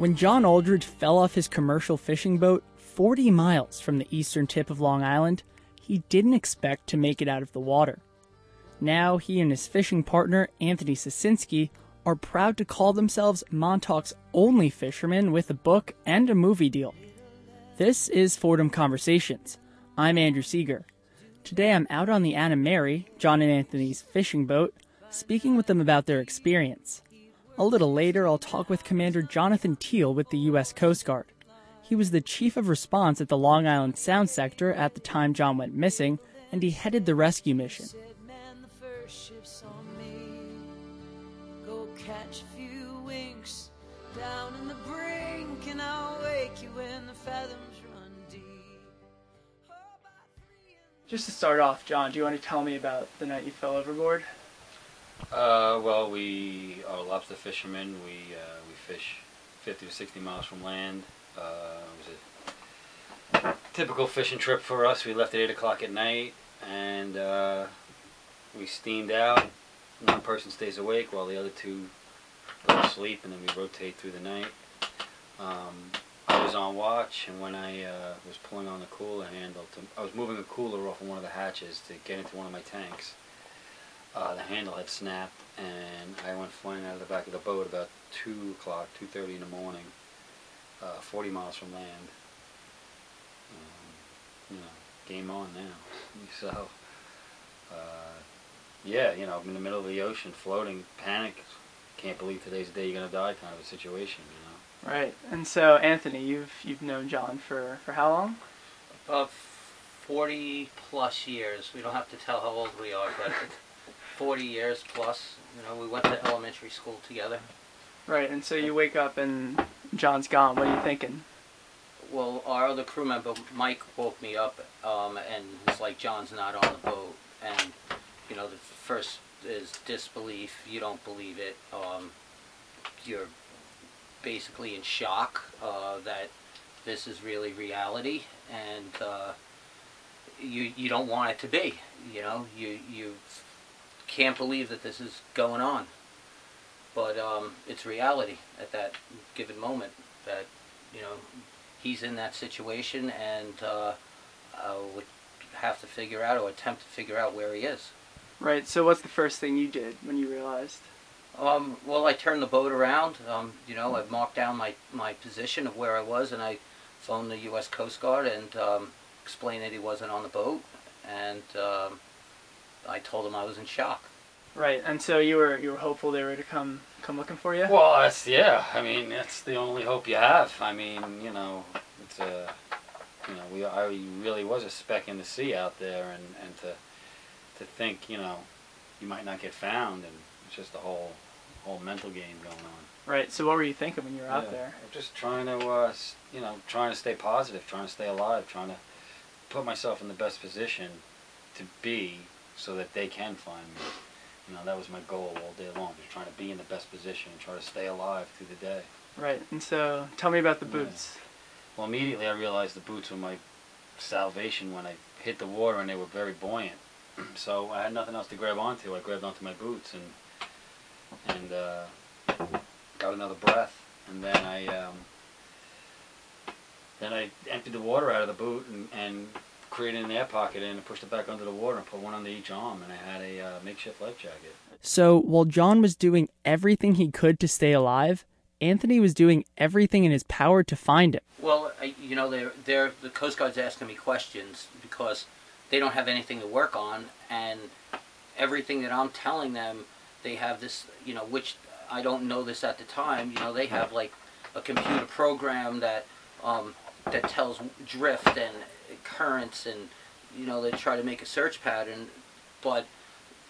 When John Aldridge fell off his commercial fishing boat 40 miles from the eastern tip of Long Island, he didn't expect to make it out of the water. Now he and his fishing partner, Anthony Sosinski, are proud to call themselves Montauk's only fishermen with a book and a movie deal. This is Fordham Conversations. I'm Andrew Seeger. Today I'm out on the Anna Mary, John and Anthony's fishing boat, speaking with them about their experience. A little later, I'll talk with Commander Jonathan Theel with the U.S. Coast Guard. He was the chief of response at the Long Island Sound sector at the time John went missing, and he headed the rescue mission. Just to start off, John, do you want to tell me about the night you fell overboard? Uh, well, we are lobster fishermen. We uh, we fish 50 to 60 miles from land. Uh, it was a typical fishing trip for us. We left at 8 o'clock at night and uh, we steamed out. One person stays awake while the other two go to sleep, and then we rotate through the night. Um, I was on watch, and when I uh, was pulling on the cooler handle, to, I was moving a cooler off of one of the hatches to get into one of my tanks. Uh, the handle had snapped, and I went flying out of the back of the boat about 2 o'clock, 2.30 in the morning, uh, 40 miles from land. Um, you know, game on now. So, uh, yeah, you know, I'm in the middle of the ocean, floating, panic, can't believe today's the day you're going to die kind of a situation, you know. Right. And so, Anthony, you've you've known John for for how long? About forty plus years. We don't have to tell how old we are, but forty years plus. You know, we went to elementary school together. Right. And so you wake up and John's gone. What are you thinking? Well, our other crew member Mike woke me up, um, and it's like John's not on the boat, and you know the first is disbelief. You don't believe it. Um, you're basically in shock uh, that this is really reality, and uh, you you don't want it to be. You know, you you can't believe that this is going on, but um, it's reality at that given moment. That you know he's in that situation, and uh, uh, would have to figure out or attempt to figure out where he is. Right. So, what's the first thing you did when you realized? Um, well, I turned the boat around. Um, you know, I marked down my, my position of where I was, and I phoned the U.S. Coast Guard and um, explained that he wasn't on the boat, and um, I told them I was in shock. Right, and so you were you were hopeful they were to come come looking for you. Well, that's yeah. I mean, that's the only hope you have. I mean, you know, it's a, you know, we I really was a speck in the sea out there, and and to to think, you know, you might not get found, and it's just a whole whole mental game going on. Right. So what were you thinking when you were yeah, out there? Just trying to, uh, you know, trying to stay positive, trying to stay alive, trying to put myself in the best position to be so that they can find me. You know, that was my goal all day long, just trying to be in the best position and try to stay alive through the day. Right. And so, tell me about the boots. Yeah. Well, immediately I realized the boots were my salvation when I hit the water and they were very buoyant. so I had nothing else to grab onto. I grabbed onto my boots and and uh, got another breath, and then I um, then I emptied the water out of the boot and, and created an air pocket and pushed it back under the water and put one under each arm, and I had a uh, makeshift life jacket. So while John was doing everything he could to stay alive, Anthony was doing everything in his power to find him. Well, you know, they're, they're, the Coast Guard's asking me questions because they don't have anything to work on, and everything that I'm telling them they have this, you know, which I don't know this at the time. You know, they have like a computer program that um, that tells drift and currents, and you know they try to make a search pattern. But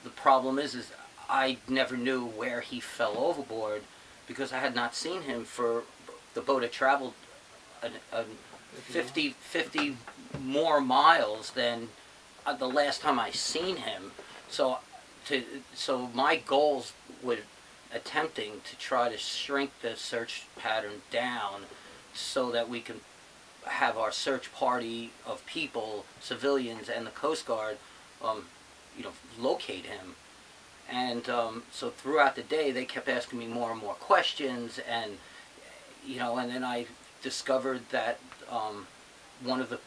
the problem is, is I never knew where he fell overboard because I had not seen him for the boat had traveled a, a 50, 50 more miles than uh, the last time I seen him. So to so my goals with attempting to try to shrink the search pattern down so that we can have our search party of people, civilians, and the Coast Guard, um, you know, locate him. And um, so throughout the day, they kept asking me more and more questions, and you know, and then I discovered that um, one of the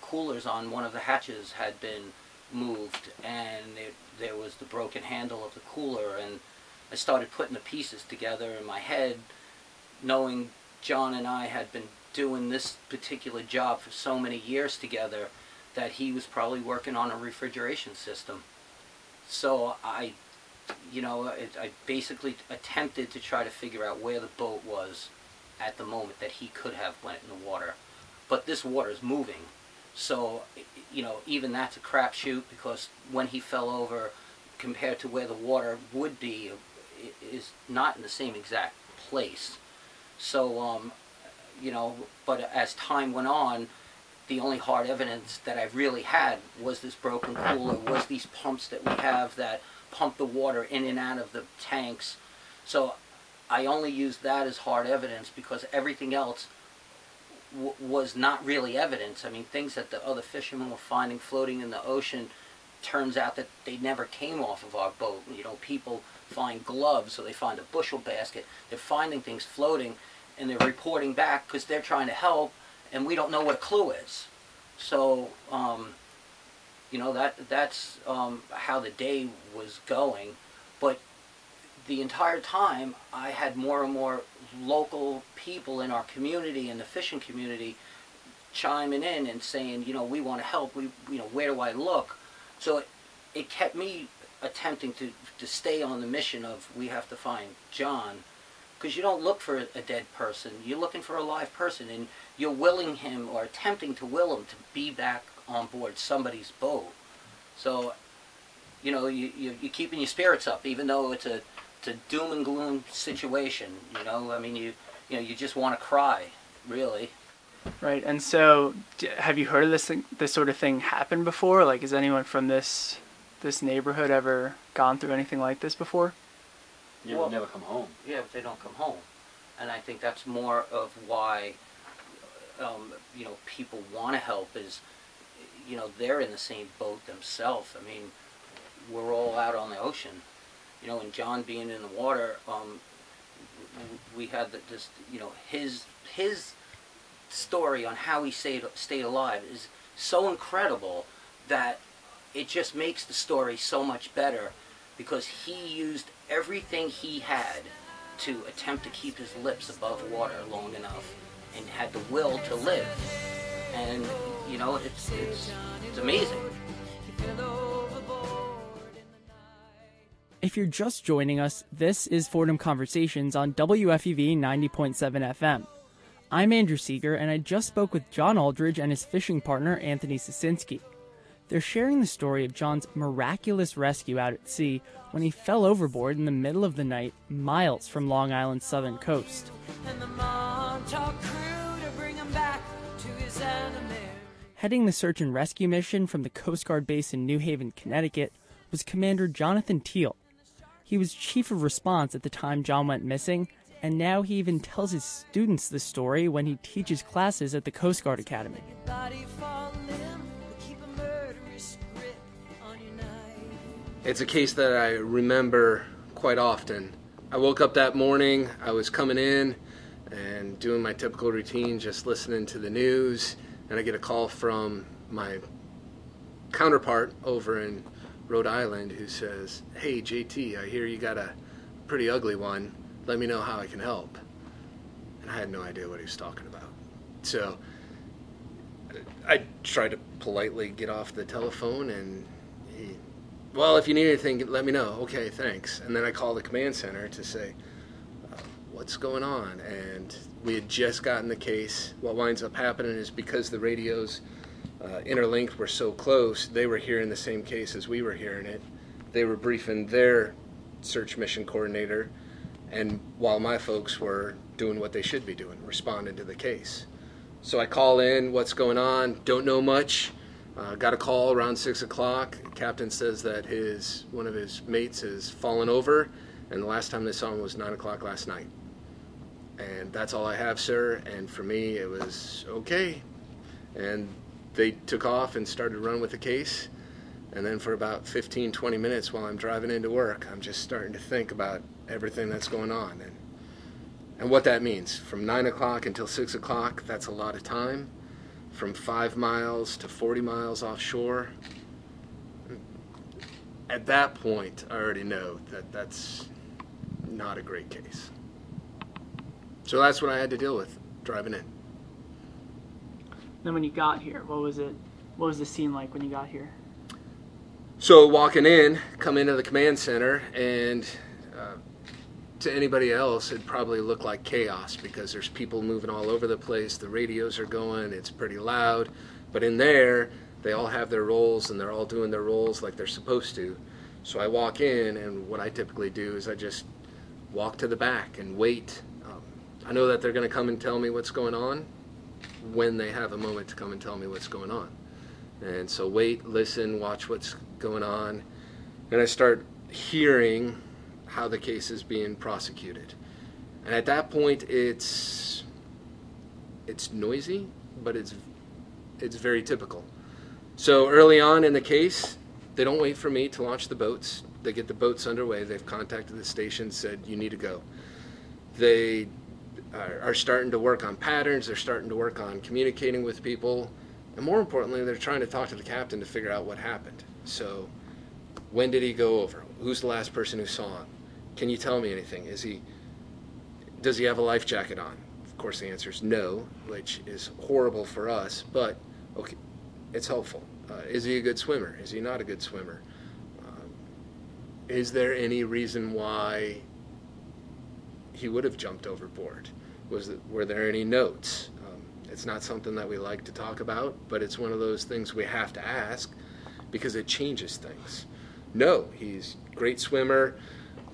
coolers on one of the hatches had been moved, and it, there was the broken handle of the cooler, and I started putting the pieces together in my head, knowing John and I had been doing this particular job for so many years together that he was probably working on a refrigeration system. So I, you know, I, I basically attempted to try to figure out where the boat was at the moment that he could have went in the water. But this water is moving. So, you know, even that's a crapshoot because when he fell over, compared to where the water would be, is not in the same exact place. So, um, you know, but as time went on, the only hard evidence that I've really had was this broken cooler, was these pumps that we have that pump the water in and out of the tanks. So I only used that as hard evidence because everything else was not really evidence. I mean, things that the other fishermen were finding floating in the ocean turns out that they never came off of our boat. You know, people find gloves, so they find a bushel basket. They're finding things floating, and they're reporting back because they're trying to help, and we don't know what a clue is. So, um, you know, that that's um, how the day was going. But the entire time, I had more and more local people in our community, in the fishing community, chiming in and saying, you know, we want to help. We, you know, where do I look? So it, it kept me attempting to, to stay on the mission of we have to find John because you don't look for a dead person. You're looking for a live person, and you're willing him or attempting to will him to be back on board somebody's boat. So, you know, you, you, you're keeping your spirits up, even though it's a, it's a doom and gloom situation. You know, I mean, you you know, you just want to cry, really. Right, and so have you heard of this thing, this sort of thing happen before? Like, has anyone from this this neighborhood ever gone through anything like this before? You Well- never come home. Yeah, but they don't come home, and I think that's more of why, um, you know, people want to help is, you know, they're in the same boat themselves. I mean, we're all out on the ocean, you know, and John being in the water, um, we had the- this, you know, his his story on how he stayed stayed alive is so incredible that it just makes the story so much better because he used everything he had to attempt to keep his lips above water long enough and had the will to live. And you know, it's it's, it's amazing. If you're just joining us, this is Fordham Conversations on WFUV 90.7 FM. I'm Andrew Seeger, and I just spoke with John Aldridge and his fishing partner, Anthony Sosinski. They're sharing the story of John's miraculous rescue out at sea when he fell overboard in the middle of the night, miles from Long Island's southern coast. and the crew to bring him back to his. Heading the search and rescue mission from the Coast Guard base in New Haven, Connecticut, was Commander Jonathan Theel. He was chief of response at the time John went missing, and now he even tells his students the story when he teaches classes at the Coast Guard Academy. It's a case that I remember quite often. I woke up that morning, I was coming in and doing my typical routine, just listening to the news, and I get a call from my counterpart over in Rhode Island who says, Hey JT, I hear you got a pretty ugly one. Let me know how I can help. And I had no idea what he was talking about. So I tried to politely get off the telephone and well, if you need anything, let me know. Okay, thanks. And then I call the command center to say, uh, what's going on? And we had just gotten the case. What winds up happening is because the radios uh, interlinked were so close, they were hearing the same case as we were hearing it. They were briefing their search mission coordinator, and while my folks were doing what they should be doing, responding to the case. So I call in, what's going on? Don't know much. Uh, got a call around six o'clock. Captain says that his one of his mates has fallen over, and the last time they saw him was nine o'clock last night. And that's all I have, sir. And for me, it was okay. And they took off and started running with the case. And then for about 15, 20 minutes while I'm driving into work, I'm just starting to think about everything that's going on. And And what that means from 9 o'clock until 6 o'clock, that's a lot of time. From 5 miles to 40 miles offshore, at that point, I already know that that's not a great case. So that's what I had to deal with driving in. Then when you got here, what was it? What was the scene like when you got here? So walking in, come into the command center, and uh, to anybody else, it'd probably look like chaos because there's people moving all over the place. The radios are going. It's pretty loud. But in there, they all have their roles and they're all doing their roles like they're supposed to. So I walk in, and what I typically do is I just walk to the back and wait. Um, I know that they're going to come and tell me what's going on when they have a moment to come and tell me what's going on. And so wait, listen, watch what's going on. And I start hearing how the case is being prosecuted. And at that point it's it's noisy, but it's it's very typical. So early on in the case, they don't wait for me to launch the boats. They get the boats underway. They've contacted the station, said you need to go. They are, are starting to work on patterns. They're starting to work on communicating with people, and more importantly, they're trying to talk to the captain to figure out what happened. So, when did he go over? Who's the last person who saw him? Can you tell me anything? Is he? Does he have a life jacket on? Of course, the answer is no, which is horrible for us, but okay, it's helpful. Uh, is he a good swimmer? Is he not a good swimmer? Um, is there any reason why he would have jumped overboard? Was were there any notes? Um, it's not something that we like to talk about, but it's one of those things we have to ask because it changes things. No, he's great swimmer.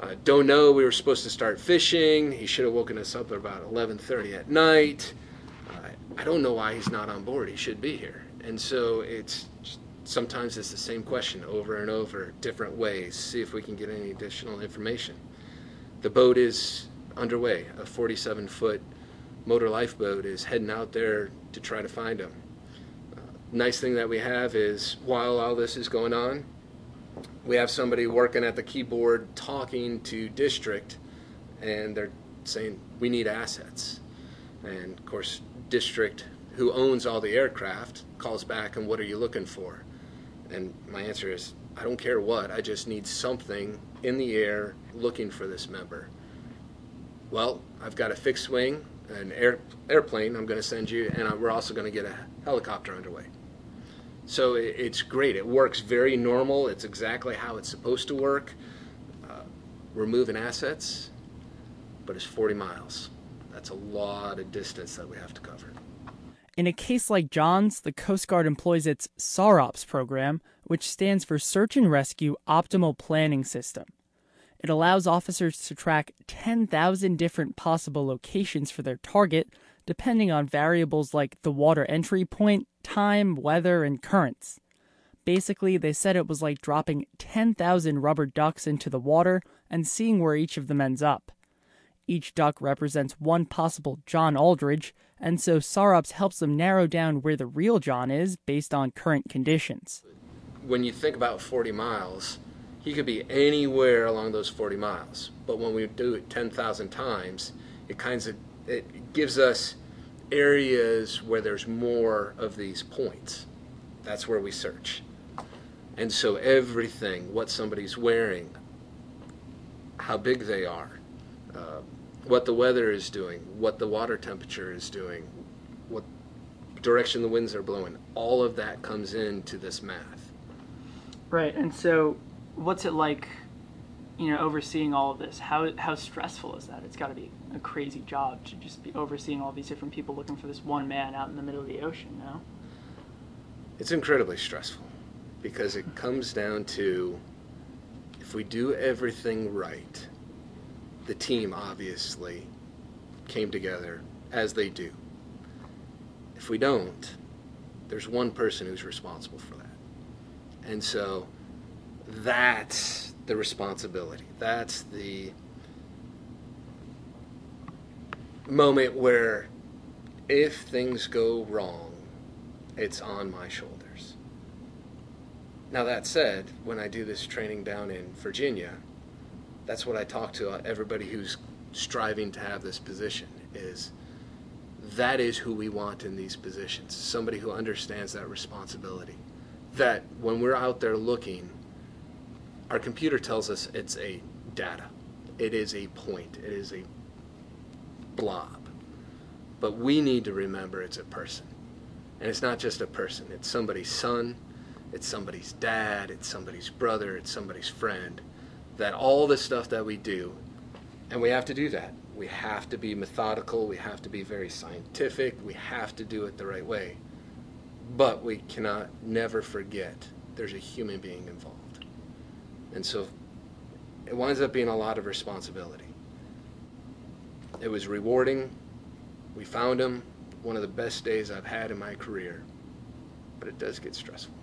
Uh, don't know. We were supposed to start fishing. He should have woken us up at about 11:30 at night. Uh, I don't know why he's not on board. He should be here. And so it's sometimes it's the same question over and over, different ways. See if we can get any additional information. The boat is underway. A 47-foot motor lifeboat is heading out there to try to find him. Uh, nice thing that we have is while all this is going on, we have somebody working at the keyboard talking to district, and they're saying we need assets. And of course, district who owns all the aircraft calls back and what are you looking for? And my answer is I don't care what, I just need something in the air looking for this member. Well, I've got a fixed wing, an air, airplane I'm going to send you, and we're also going to get a helicopter underway. So it's great. It works very normal. It's exactly how it's supposed to work. Uh, we're moving assets, but it's 40 miles. That's a lot of distance that we have to cover. In a case like John's, the Coast Guard employs its SAROPS program, which stands for Search and Rescue Optimal Planning System. It allows officers to track 10,000 different possible locations for their target, depending on variables like the water entry point, time, weather, and currents. Basically, they said it was like dropping 10,000 rubber ducks into the water and seeing where each of them ends up. Each duck represents one possible John Aldridge, and so SAROPS helps them narrow down where the real John is based on current conditions. When you think about 40 miles, he could be anywhere along those 40 miles. But when we do it 10,000 times, it kinds of it gives us areas where there's more of these points. That's where we search. And so everything, what somebody's wearing, how big they are, uh, what the weather is doing, what the water temperature is doing, what direction the winds are blowing, all of that comes into this math. Right, and so what's it like, you know, overseeing all of this? How how stressful is that? It's got to be a crazy job to just be overseeing all these different people looking for this one man out in the middle of the ocean. No. It's incredibly stressful because it comes down to if we do everything right, the team obviously came together as they do. If we don't, there's one person who's responsible for that. And so that's the responsibility. That's the moment where if things go wrong, it's on my shoulders. Now, that said, when I do this training down in Virginia, that's what I talk to everybody who's striving to have this position is that is who we want in these positions somebody who understands that responsibility that when we're out there looking our computer tells us it's a data. It is a point. It is a blob. But we need to remember it's a person. And it's not just a person. It's somebody's son. It's somebody's dad. It's somebody's brother. It's somebody's friend that all the stuff that we do and we have to do that. We have to be methodical. We have to be very scientific. We have to do it the right way. But we cannot never forget there's a human being involved and so it winds up being a lot of responsibility. It was rewarding. We found him. One of the best days i've had in my career. But it does get stressful.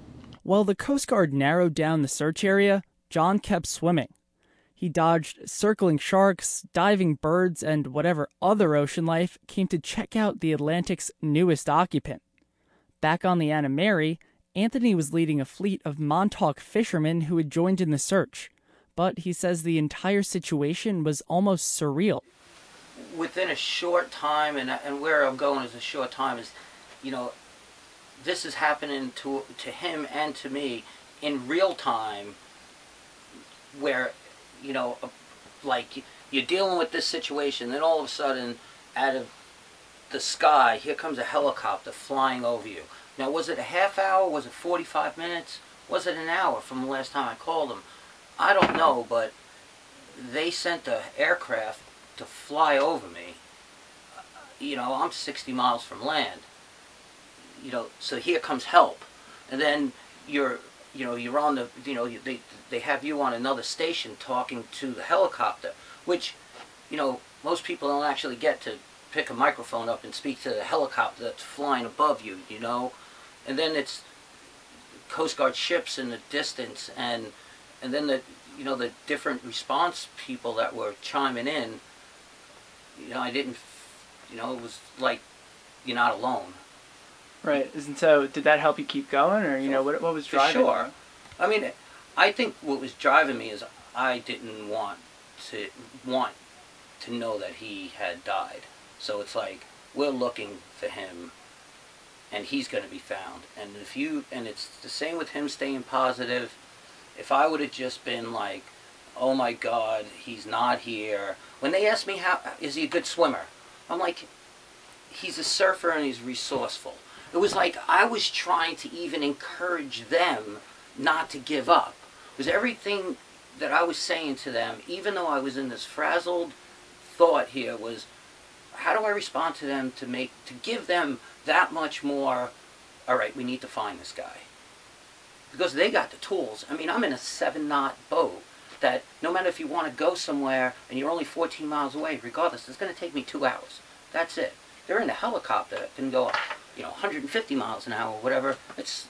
While the Coast Guard narrowed down the search area, John kept swimming. He dodged circling sharks, diving birds, and whatever other ocean life came to check out the Atlantic's newest occupant. Back on the Anna Mary, Anthony was leading a fleet of Montauk fishermen who had joined in the search. But he says the entire situation was almost surreal. within a short time, and and where I'm going is a short time is, you know, this is happening to to him and to me in real time, where, you know, like you're dealing with this situation, then all of a sudden, out of the sky, here comes a helicopter flying over you. Now, was it a half hour? Was it 45 minutes? Was it an hour from the last time I called them? I don't know, but they sent a aircraft to fly over me. You know, I'm 60 miles from land. You know, so here comes help, and then you're, you know, you're on the, you know, they they have you on another station talking to the helicopter, which, you know, most people don't actually get to pick a microphone up and speak to the helicopter that's flying above you. You know, and then it's Coast Guard ships in the distance, and and then the you know the different response people that were chiming in. You know, I didn't. You know, it was like you're not alone. Right. And so, did that help you keep going, or you know, what what was driving? you? sure. I mean, I think what was driving me is I didn't want to want to know that he had died. So it's like we're looking for him, and he's going to be found. And if you and it's the same with him staying positive. If I would have just been like, "Oh my God, he's not here," when they asked me how is he a good swimmer, I'm like, he's a surfer and he's resourceful. It was like I was trying to even encourage them not to give up. Because everything that I was saying to them, even though I was in this frazzled thought here, was how do I respond to them to make to give them that much more all right, we need to find this guy. Because they got the tools. I mean, I'm in a seven knot boat that no matter if you want to go somewhere and you're only 14 miles away, regardless, it's going to take me two hours. That's it. They're in a helicopter that can go, you know, 150 miles an hour, whatever. It's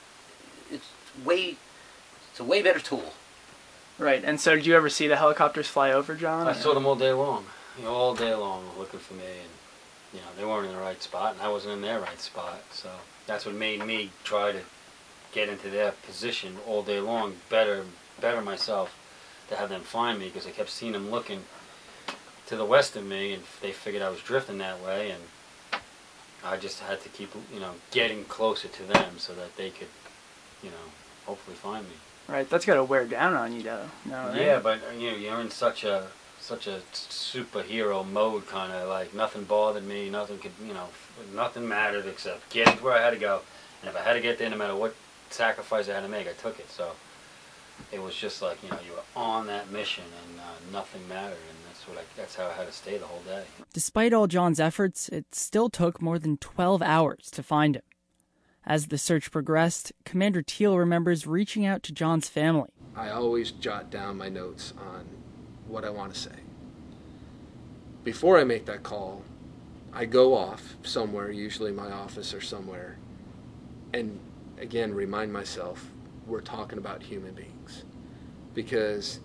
it's way it's a way better tool. Right. And so, did you ever see the helicopters fly over, John? I saw them all day long, you know, all day long looking for me, and you know they weren't in the right spot, and I wasn't in their right spot. So that's what made me try to get into their position all day long, better, better myself, to have them find me because I kept seeing them looking to the west of me, and they figured I was drifting that way, and I just had to keep, you know, getting closer to them so that they could, you know, hopefully find me. Right. That's got to wear down on you, though. No. Right? Yeah, but you know, you're in such a such a superhero mode, kind of like nothing bothered me, nothing could, you know, nothing mattered except getting to where I had to go, and if I had to get there, no matter what sacrifice I had to make, I took it. So it was just like you know, you were on that mission, and uh, nothing mattered, and that's what I, that's how I had to stay the whole day. Despite all John's efforts, it still took more than 12 hours to find him. As the search progressed, Commander Theel remembers reaching out to John's family. I always jot down my notes on what I want to say. Before I make that call, I go off somewhere, usually my office or somewhere, and again remind myself we're talking about human beings. Because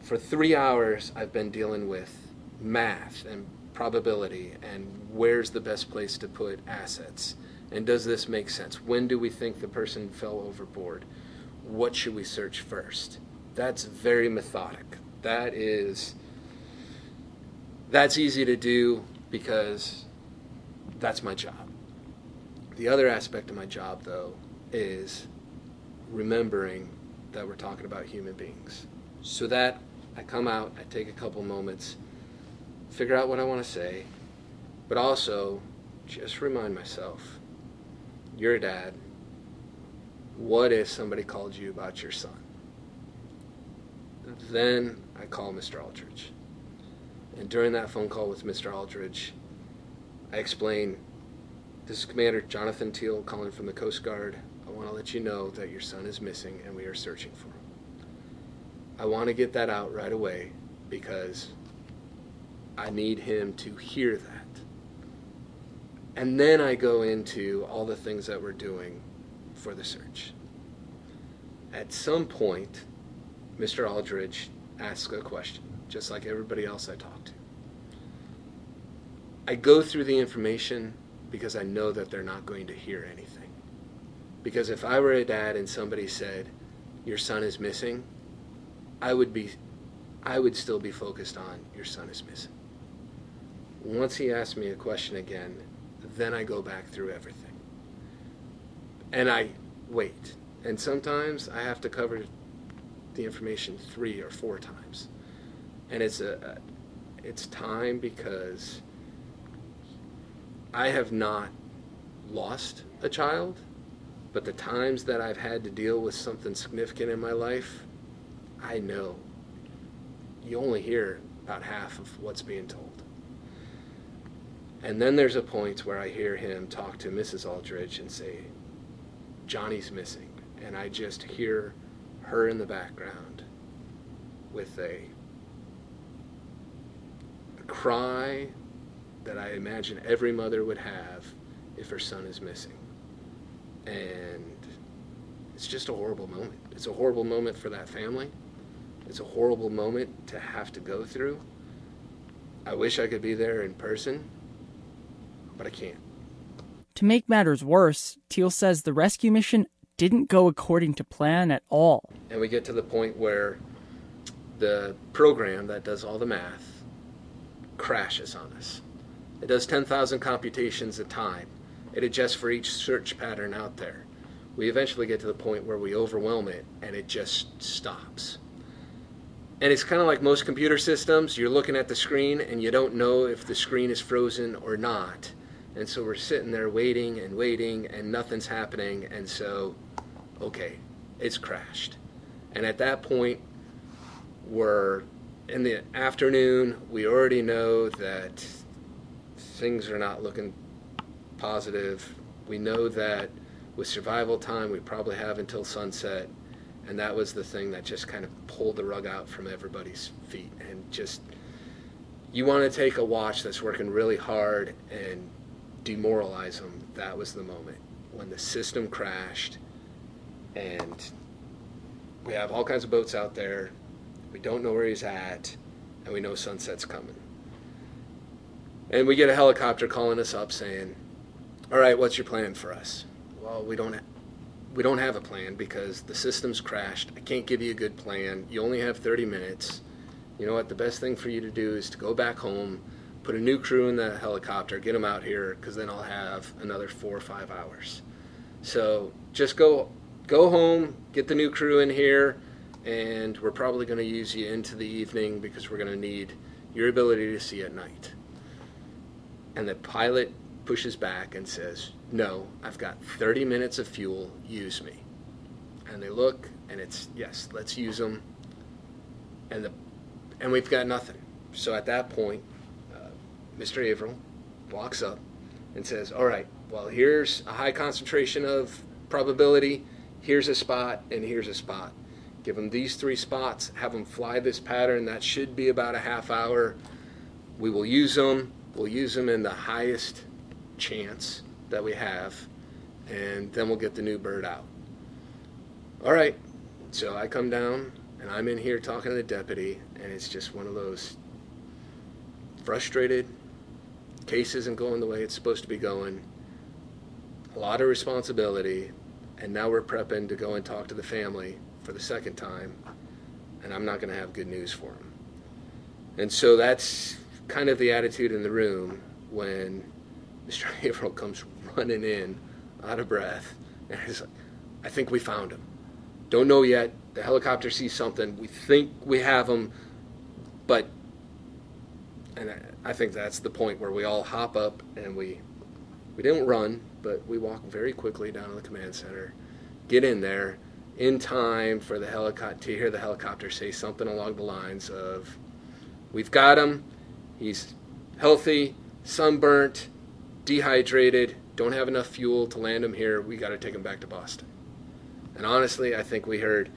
for three hours I've been dealing with math and probability and where's the best place to put assets and does this make sense? When do we think the person fell overboard? what should we search first? That's very methodic. That is that's easy to do because that's my job. The other aspect of my job, though, is remembering that we're talking about human beings. So that I come out, I take a couple moments, figure out what I want to say, but also just remind myself you're a dad. What if somebody called you about your son? Then I call Mr. Aldridge. And during that phone call with Mr. Aldridge, I explain this is Commander Jonathan Theel calling from the Coast Guard. I want to let you know that your son is missing and we are searching for him. I want to get that out right away because I need him to hear that. And then I go into all the things that we're doing for the search. At some point, Mr. Aldridge asks a question, just like everybody else I talk to. I go through the information because I know that they're not going to hear anything. Because if I were a dad and somebody said, Your son is missing, I would be I would still be focused on your son is missing. Once he asks me a question again, then I go back through everything. And I wait. And sometimes I have to cover the information three or four times. And it's a it's time because I have not lost a child, but the times that I've had to deal with something significant in my life, I know you only hear about half of what's being told. And then there's a point where I hear him talk to Mrs. Aldridge and say, Johnny's missing. And I just hear her in the background with a, a cry that I imagine every mother would have if her son is missing. And it's just a horrible moment. It's a horrible moment for that family. It's a horrible moment to have to go through. I wish I could be there in person, but I can't. To make matters worse, Theel says the rescue mission didn't go according to plan at all. And we get to the point where the program that does all the math crashes on us. It does 10,000 computations a time. It adjusts for each search pattern out there. We eventually get to the point where we overwhelm it and it just stops. And it's kind of like most computer systems. You're looking at the screen and you don't know if the screen is frozen or not. And so we're sitting there waiting and waiting and nothing's happening. And so, okay, it's crashed. And at that point, we're in the afternoon. We already know that things are not looking positive. We know that with survival time, we probably have until sunset. And that was the thing that just kind of pulled the rug out from everybody's feet. And just, you want to take a watch that's working really hard and demoralize them. That was the moment when the system crashed and we have all kinds of boats out there. We don't know where he's at, and we know sunset's coming. And we get a helicopter calling us up saying, "All right, what's your plan for us?" Well, we don't. We don't have a plan because the system's crashed. I can't give you a good plan. You only have 30 minutes. You know what? The best thing for you to do is to go back home, put a new crew in the helicopter, get them out here, because then I'll have another four or five hours. So just go, go home, get the new crew in here, and we're probably going to use you into the evening because we're going to need your ability to see at night. And the pilot pushes back and says, No, I've got 30 minutes of fuel, use me. And they look, and it's, Yes, let's use them. And, the, and we've got nothing. So at that point, uh, Mr. Averill walks up and says, All right, well, here's a high concentration of probability, here's a spot, and here's a spot. Give them these three spots, have them fly this pattern. That should be about a half hour. We will use them. We'll use them in the highest chance that we have, and then we'll get the new bird out. All right, so I come down, and I'm in here talking to the deputy, and it's just one of those frustrated, case isn't going the way it's supposed to be going, a lot of responsibility, and now we're prepping to go and talk to the family for the second time, and I'm not going to have good news for them. And so that's kind of the attitude in the room when Mr. Averill comes running in, out of breath, and he's like, I think we found him. Don't know yet. The helicopter sees something. We think we have him, but, and I, I think that's the point where we all hop up and we, we didn't run, but we walked very quickly down to the command center, get in there, in time for the helicopter to hear the helicopter say something along the lines of, "We've got him. He's healthy, sunburnt, dehydrated. Don't have enough fuel to land him here. We got to take him back to Boston." And honestly, I think we heard,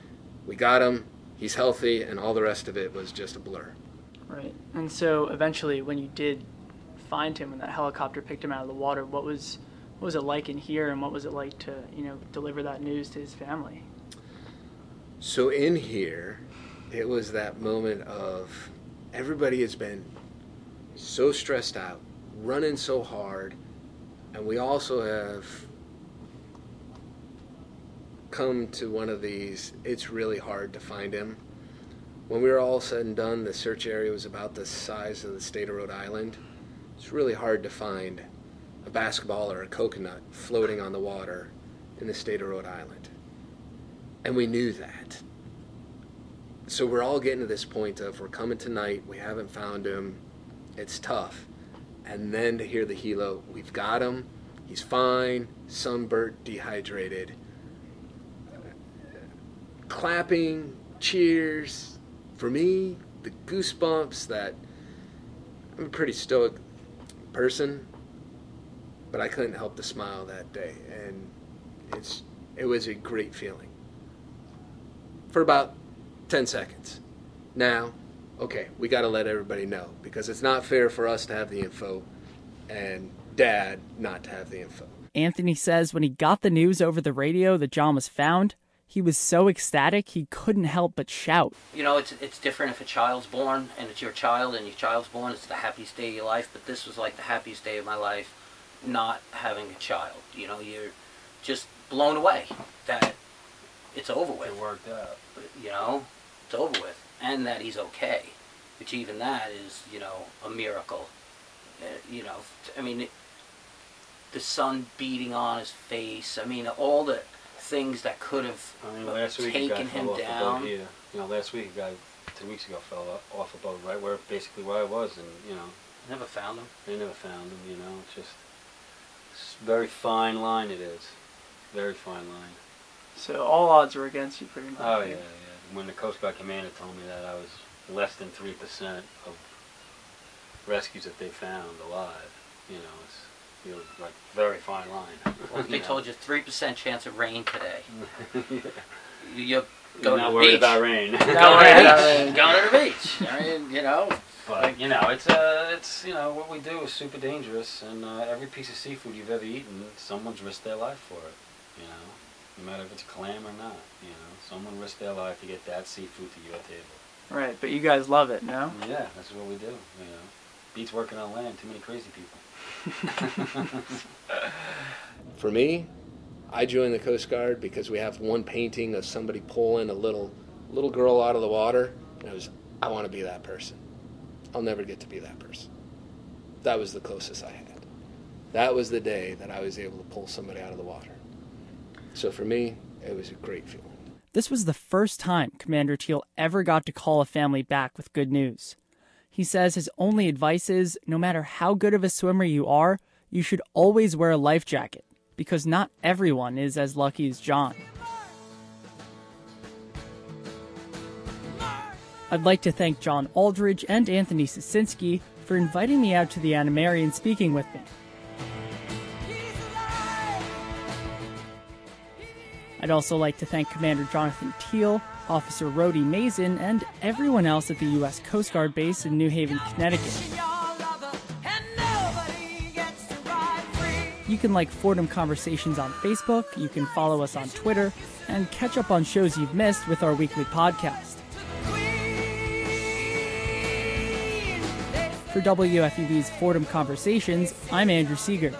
"We got him. He's healthy," and all the rest of it was just a blur. Right. And so eventually, when you did find him, when that helicopter picked him out of the water, what was what was it like in here, and what was it like to you know deliver that news to his family? So in here, it was that moment of everybody has been so stressed out, running so hard, and we also have come to one of these it's really hard to find him. When we were all said and done, the search area was about the size of the state of Rhode Island. It's really hard to find a basketball or a coconut floating on the water in the state of Rhode Island. And we knew that. So we're all getting to this point of we're coming tonight, we haven't found him, it's tough. And then to hear the helo, we've got him, he's fine, sunburnt, dehydrated. Clapping, cheers. For me, the goosebumps that I'm pretty stoic person, but I couldn't help to smile that day. And it's it was a great feeling for about 10 seconds. Now, okay, we got to let everybody know because it's not fair for us to have the info and dad not to have the info. Anthony says when he got the news over the radio that John was found, he was so ecstatic he couldn't help but shout. You know, it's it's different if a child's born and it's your child and your child's born. It's the happiest day of your life. But this was like the happiest day of my life, not having a child. You know, you're just blown away that it's over with. It worked out. You know, it's over with, and that he's okay. Which even that is, you know, a miracle. Uh, you know, I mean, it, the sun beating on his face. I mean, all the things that could have I mean, last week a guy taken him fell off a down. boat here. You know, last week a guy two weeks ago fell off a boat right where basically where I was, and you know Never found him. they never found him. You know, it's just it's a very fine line. It is very fine line. So all odds were against you, pretty much. Oh yeah, yeah. When the Coast Guard commander told me that, I was less than three percent of rescues that they found alive. You know, it's you know, like very fine line. Well, if they told you three percent chance of rain today, you, you're You're going not to the worried beach. about rain. Going worried to the beach. Going to the beach. I mean, you know. But you know, it's uh, it's you know what we do is super dangerous, and uh, every piece of seafood you've ever eaten, someone's risked their life for it. You know, no matter if it's clam or not. You know, someone risked their life to get that seafood to your table. Right, but you guys love it, no? Yeah, that's what we do. You know, beats working on land. Too many crazy people. For me, I joined the Coast Guard because we have one painting of somebody pulling a little little girl out of the water, and I was I want to be that person. I'll never get to be that person. That was the closest I had. That was the day that I was able to pull somebody out of the water. So for me, it was a great feeling. This was the first time Commander Theel ever got to call a family back with good news. He says his only advice is no matter how good of a swimmer you are, you should always wear a life jacket because not everyone is as lucky as John. I'd like to thank John Aldridge and Anthony Sosinski for inviting me out to the Anna Mary and speaking with me. I'd also like to thank Commander Jonathan Theel, Officer Rhodey Mason, and everyone else at the U.S. Coast Guard base in New Haven, Connecticut. You can like Fordham Conversations on Facebook, you can follow us on Twitter, and catch up on shows you've missed with our weekly podcast. For WFUV's Fordham Conversations, I'm Andrew Seeger.